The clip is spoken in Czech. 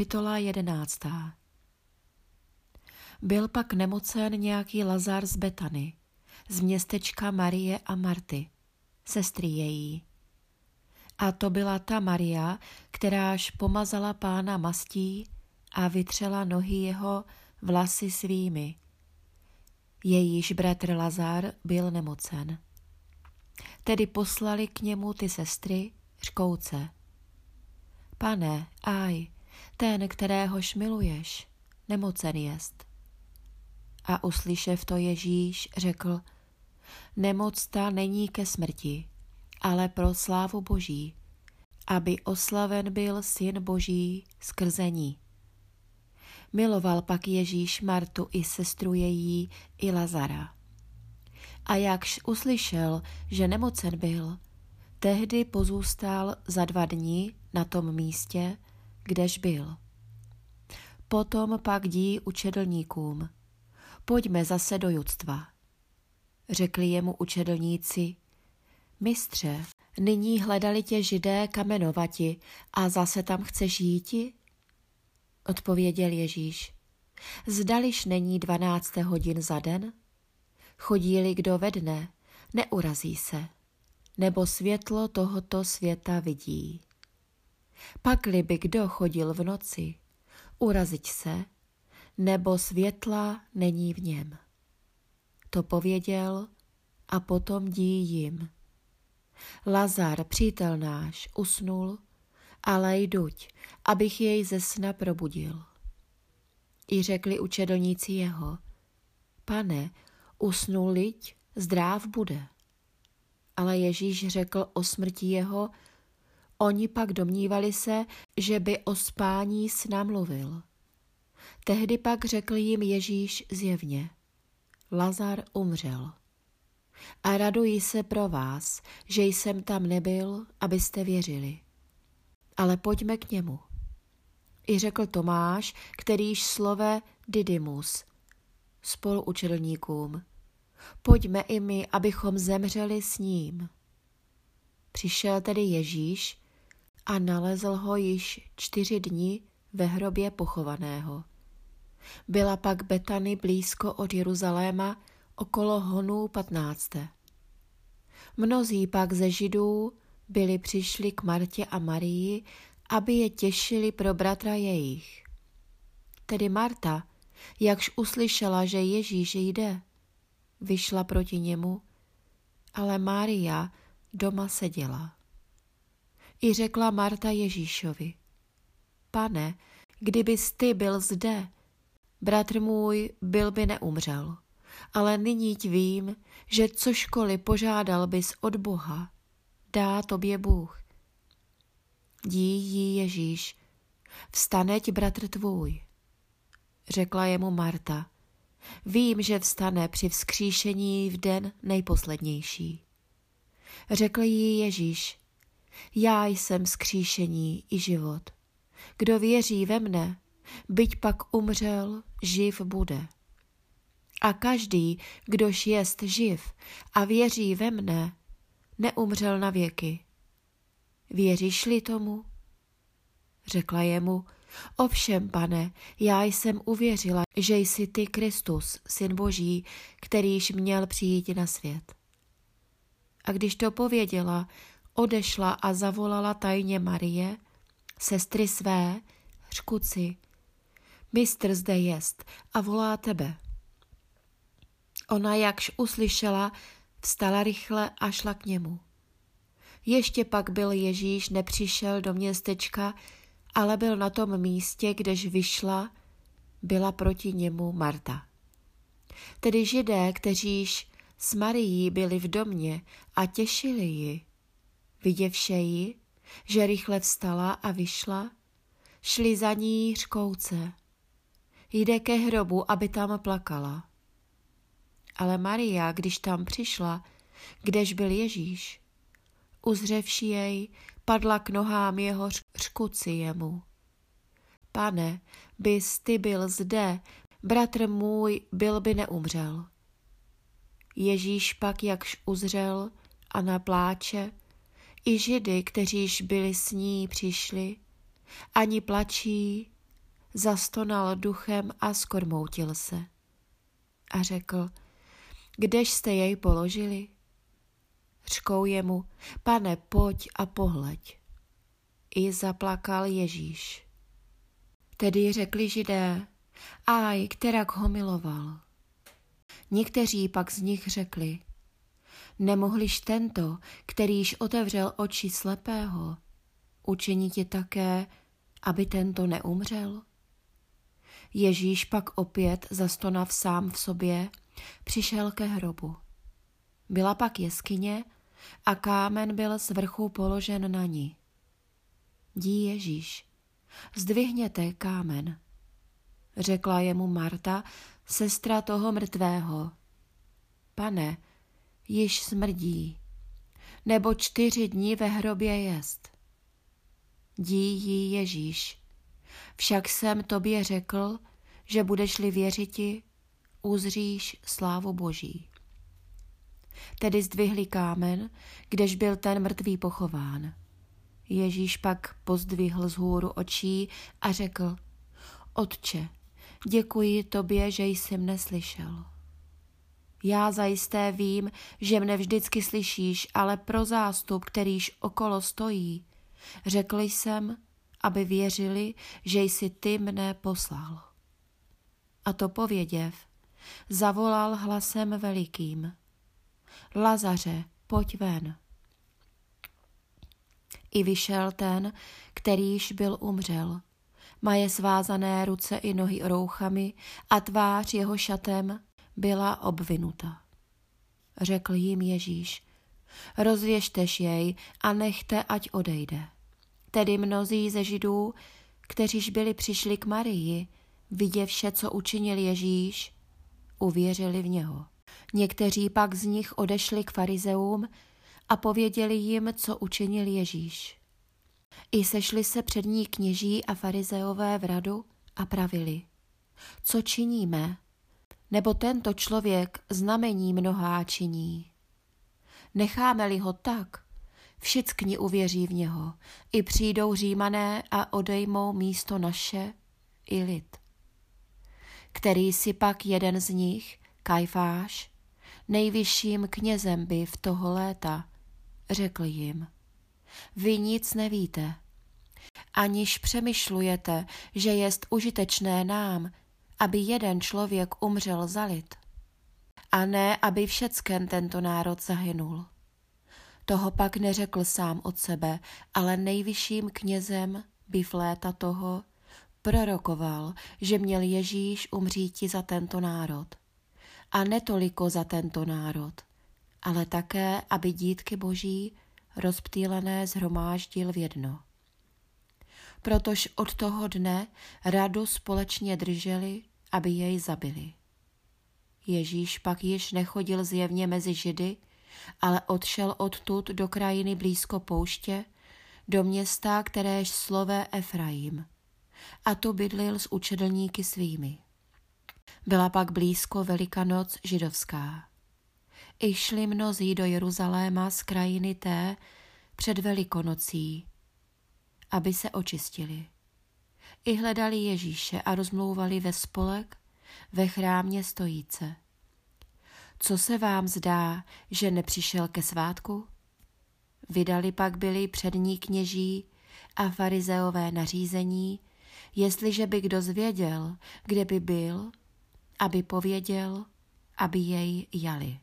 Kapitola jedenáctá Byl pak nemocen nějaký Lazar z Betany, z městečka Marie a Marty, sestry její. A to byla ta Maria, kteráž pomazala pána mastí a vytřela nohy jeho vlasy svými. Jejíž bratr Lazar byl nemocen. Tedy poslali k němu ty sestry, řkouce. Pane, aj, ten, kteréhož miluješ, nemocen jest. A uslyšev to Ježíš řekl, nemoc ta není ke smrti, ale pro slávu Boží, aby oslaven byl Syn Boží skrze ní. Miloval pak Ježíš Martu i sestru její i Lazara. A jakž uslyšel, že nemocen byl, tehdy pozůstal za dva dny na tom místě, kdež byl. Potom pak dí učedlníkům, pojďme zase do judstva. Řekli jemu učedlníci, mistře, nyní hledali tě židé kamenovati a zase tam chceš jíti? Odpověděl Ježíš, zdališ není dvanácté hodin za den? Chodí-li kdo ve dne, neurazí se, nebo světlo tohoto světa vidí. Pakli by kdo chodil v noci, urazit se, nebo světla není v něm. To pověděl a potom dí jim. Lazar, přítel náš, usnul, ale jduť, abych jej ze sna probudil. I řekli učedlníci jeho, pane, usnul liď, zdráv bude. Ale Ježíš řekl o smrti jeho, Oni pak domnívali se, že by o spání s mluvil. Tehdy pak řekl jim Ježíš zjevně. Lazar umřel. A raduji se pro vás, že jsem tam nebyl, abyste věřili. Ale pojďme k němu. I řekl Tomáš, kterýž slove Didymus, spoluučelníkům. Pojďme i my, abychom zemřeli s ním. Přišel tedy Ježíš a nalezl ho již čtyři dny ve hrobě pochovaného. Byla pak Betany blízko od Jeruzaléma okolo honů patnácté. Mnozí pak ze židů byli přišli k Martě a Marii, aby je těšili pro bratra jejich. Tedy Marta, jakž uslyšela, že Ježíš jde, vyšla proti němu, ale Mária doma seděla. I řekla Marta Ježíšovi, pane, kdybys ty byl zde, bratr můj byl by neumřel, ale nyní vím, že cožkoliv požádal bys od Boha, dá tobě Bůh. Dí jí Ježíš, vstaneť bratr tvůj. Řekla jemu Marta, vím, že vstane při vzkříšení v den nejposlednější. Řekl jí Ježíš, já jsem skříšení i život. Kdo věří ve mne, byť pak umřel, živ bude. A každý, kdož jest živ a věří ve mne, neumřel na věky. Věříš-li tomu? Řekla jemu, ovšem, pane, já jsem uvěřila, že jsi ty Kristus, syn Boží, kterýž měl přijít na svět. A když to pověděla, odešla a zavolala tajně Marie, sestry své, řkuci, mistr zde jest a volá tebe. Ona jakž uslyšela, vstala rychle a šla k němu. Ještě pak byl Ježíš nepřišel do městečka, ale byl na tom místě, kdež vyšla, byla proti němu Marta. Tedy židé, kteříž s Marií byli v domě a těšili ji, Viděvše ji, že rychle vstala a vyšla, šli za ní řkouce. Jde ke hrobu, aby tam plakala. Ale Maria, když tam přišla, kdež byl Ježíš, uzřevši jej, padla k nohám jeho řkuci jemu. Pane, bys ty byl zde, bratr můj byl by neumřel. Ježíš pak jakž uzřel a na pláče, i židy, kteříž byli s ní přišli, ani plačí, zastonal duchem a skormoutil se. A řekl, kdež jste jej položili? Řkou jemu, pane, pojď a pohleď. I zaplakal Ježíš. Tedy řekli židé, aj, kterak ho miloval. Někteří pak z nich řekli, nemohliš tento, kterýž otevřel oči slepého, učinit ti také, aby tento neumřel? Ježíš pak opět zastonav sám v sobě, přišel ke hrobu. Byla pak jeskyně a kámen byl z vrchu položen na ní. Dí Ježíš, zdvihněte kámen. Řekla jemu Marta, sestra toho mrtvého. Pane, již smrdí, nebo čtyři dní ve hrobě jest. Dí jí Ježíš, však jsem tobě řekl, že budeš-li věřiti, uzříš slávu Boží. Tedy zdvihli kámen, kdež byl ten mrtvý pochován. Ježíš pak pozdvihl z hůru očí a řekl, Otče, děkuji tobě, že jsi mne slyšel. Já zajisté vím, že mne vždycky slyšíš, ale pro zástup, kterýž okolo stojí, řekl jsem, aby věřili, že jsi ty mne poslal. A to pověděv, zavolal hlasem velikým. Lazaře, pojď ven. I vyšel ten, kterýž byl umřel. Maje svázané ruce i nohy rouchami a tvář jeho šatem byla obvinuta. Řekl jim Ježíš, rozvěžtež jej a nechte, ať odejde. Tedy mnozí ze židů, kteříž byli přišli k Marii, viděv vše, co učinil Ježíš, uvěřili v něho. Někteří pak z nich odešli k farizeům a pověděli jim, co učinil Ježíš. I sešli se přední kněží a farizeové v radu a pravili, co činíme, nebo tento člověk znamení mnohá činí. Necháme-li ho tak, všichni uvěří v něho, i přijdou římané a odejmou místo naše i lid. Který si pak jeden z nich, Kajfáš, nejvyšším knězem by v toho léta, řekl jim, vy nic nevíte, aniž přemýšlujete, že jest užitečné nám, aby jeden člověk umřel za lid, a ne, aby všecken tento národ zahynul. Toho pak neřekl sám od sebe, ale nejvyšším knězem v léta toho prorokoval, že měl Ježíš umříti za tento národ. A netoliko za tento národ, ale také, aby dítky boží rozptýlené zhromáždil v jedno. Protož od toho dne radu společně drželi, aby jej zabili. Ježíš pak již nechodil zjevně mezi židy, ale odšel odtud do krajiny blízko pouště, do města, kteréž slové Efraim, a tu bydlil s učedlníky svými. Byla pak blízko Velikonoc židovská. I šli mnozí do Jeruzaléma z krajiny té před Velikonocí, aby se očistili. I hledali Ježíše a rozmlouvali ve spolek ve chrámě stojíce. Co se vám zdá, že nepřišel ke svátku? Vydali pak byli přední kněží a farizeové nařízení, jestliže by kdo zvěděl, kde by byl, aby pověděl, aby jej jali.